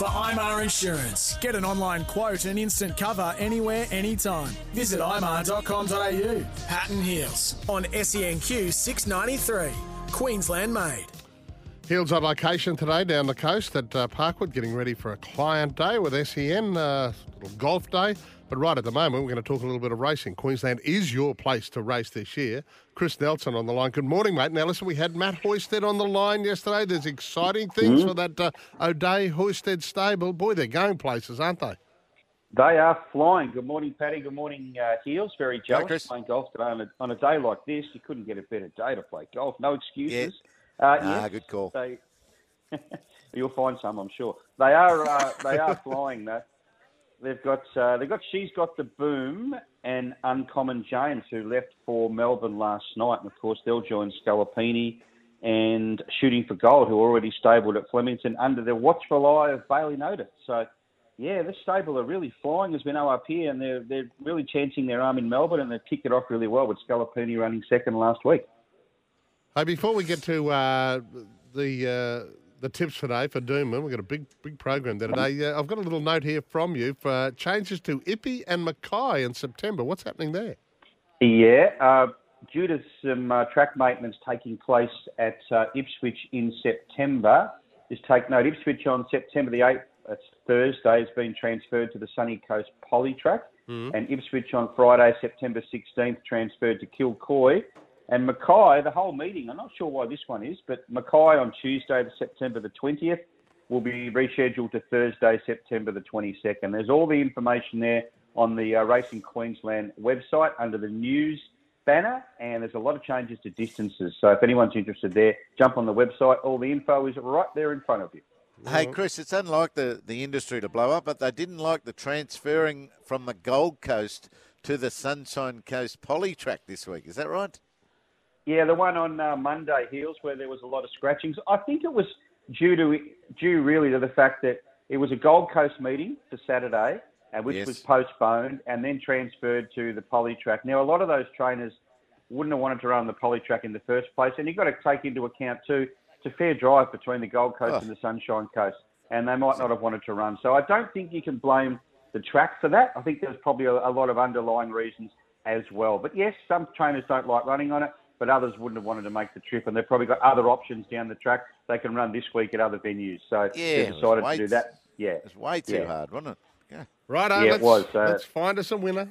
For IMAR Insurance, get an online quote and instant cover anywhere, anytime. Visit imar.com.au. Pat and Heels on SENQ 693. Queensland made. Heels on location today down the coast at uh, Parkwood, getting ready for a client day with SEN, uh, little golf day. But right at the moment, we're going to talk a little bit of racing. Queensland is your place to race this year. Chris Nelson on the line. Good morning, mate. Now, listen, we had Matt Hoysted on the line yesterday. There's exciting things Mhm. for that uh, O'Dea Hoysted stable. Boy, they're going places, aren't they? They are flying. Good morning, Paddy. Good morning, uh, Heels. Very jealous Chris. playing golf today on a, on a day like this. You couldn't get a better day to play golf. No excuses. Uh, Ah, yes, good call. You'll find some, I'm sure. They are uh, they are flying though. They've got uh, they've got she's got the boom and Uncommon James who left for Melbourne last night, and of course they'll join Scalapini and Shooting for Gold, who are already stabled at Flemington under the watchful eye of Bailey Notice. So. Yeah, this stable are really flying as we know up here, and they're they're really chancing their arm in Melbourne, and they've kicked it off really well with Scalapini running second last week. Hey, before we get to uh, the uh, the tips today for Doomben, we've got a big big program there today. Uh, I've got a little note here from you for changes to Ippy and Mackay in September. What's happening there? Yeah, uh, due to some uh, track maintenance taking place at uh, Ipswich in September, just take note, Ipswich on September the 8th, that's Thursday, has been transferred to the Sunny Coast Poly Track, and Ipswich on Friday, September 16th, transferred to Kilcoy. And Mackay, the whole meeting, I'm not sure why this one is, but Mackay on Tuesday, September the 20th, will be rescheduled to Thursday, September the 22nd. There's all the information there on the uh, Racing Queensland website under the news banner, and there's a lot of changes to distances. So if anyone's interested there, jump on the website. All the info is right there in front of you. Hey, Chris, it's unlike the, the industry to blow up, but they didn't like the transferring from the Gold Coast to the Sunshine Coast Poly track this week. Is that right? Yeah, the one on uh, Monday Heels where there was a lot of scratchings. I think it was due to due really to the fact that it was a Gold Coast meeting for Saturday, uh, which Yes. was postponed and then transferred to the poly track. Now, a lot of those trainers wouldn't have wanted to run the poly track in the first place, and you've got to take into account too it's a fair drive between the Gold Coast Oh. and the Sunshine Coast, and they might not have wanted to run. So I don't think you can blame the track for that. I think there's probably a, a lot of underlying reasons as well. But yes, some trainers don't like running on it, but others wouldn't have wanted to make the trip, and they've probably got other options down the track they can run this week at other venues. So Yeah, they decided way to do that. Yeah, It's way too Yeah. hard, wasn't it? Yeah. Right, Yeah, it let's, was, uh, let's find us a winner.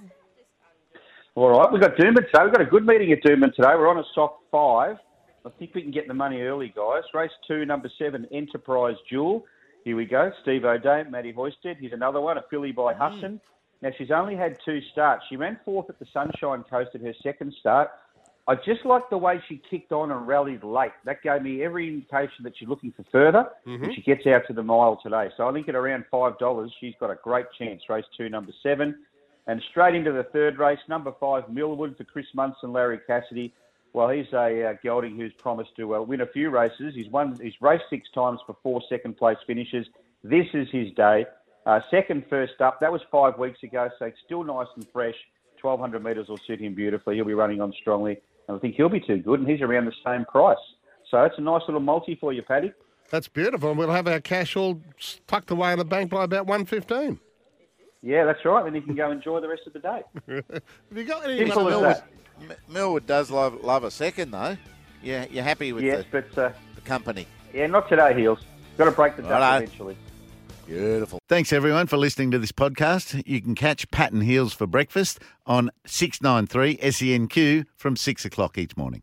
All right, we've got Doomben today. We've got a good meeting at Doomben today. We're on a soft five. I think we can get the money early, guys. Race two, number seven, Enterprise Jewel. Here we go. Steve O'Dea, Matty Hoysted. Here's another one, a filly by Hudson. Now, she's only had two starts. She ran fourth at the Sunshine Coast at her second start. I just like the way she kicked on and rallied late. That gave me every indication that she's looking for further. And she gets out to the mile today. So I think at around $5, she's got a great chance. Race two, number seven. And straight into the third race, number five, Millwood for Chris Munson, Larry Cassidy. Well, he's a uh, gelding who's promised to uh, win a few races. He's won. He's raced six times for four second place finishes. This is his day. Uh, second first up. That was five weeks ago, so it's still nice and fresh. 1200 metres will suit him beautifully. He'll be running on strongly, I think he'll be too good. And he's around the same price. So it's a nice little multi for you, Paddy. That's beautiful. And we'll have our cash all tucked away in the bank by about 1.15. Yeah, that's right. Then you can go enjoy the rest of the day. Have you got any? Simple as Millwood, that. Millwood does love, love a second, though. Yeah, you're happy with Yes, the, but uh, the company. yeah, not today, Heels. Got to break the duck Righto. eventually. Beautiful. Thanks, everyone, for listening to this podcast. You can catch Pat and Heels for breakfast on 693 SENQ from 6 o'clock each morning.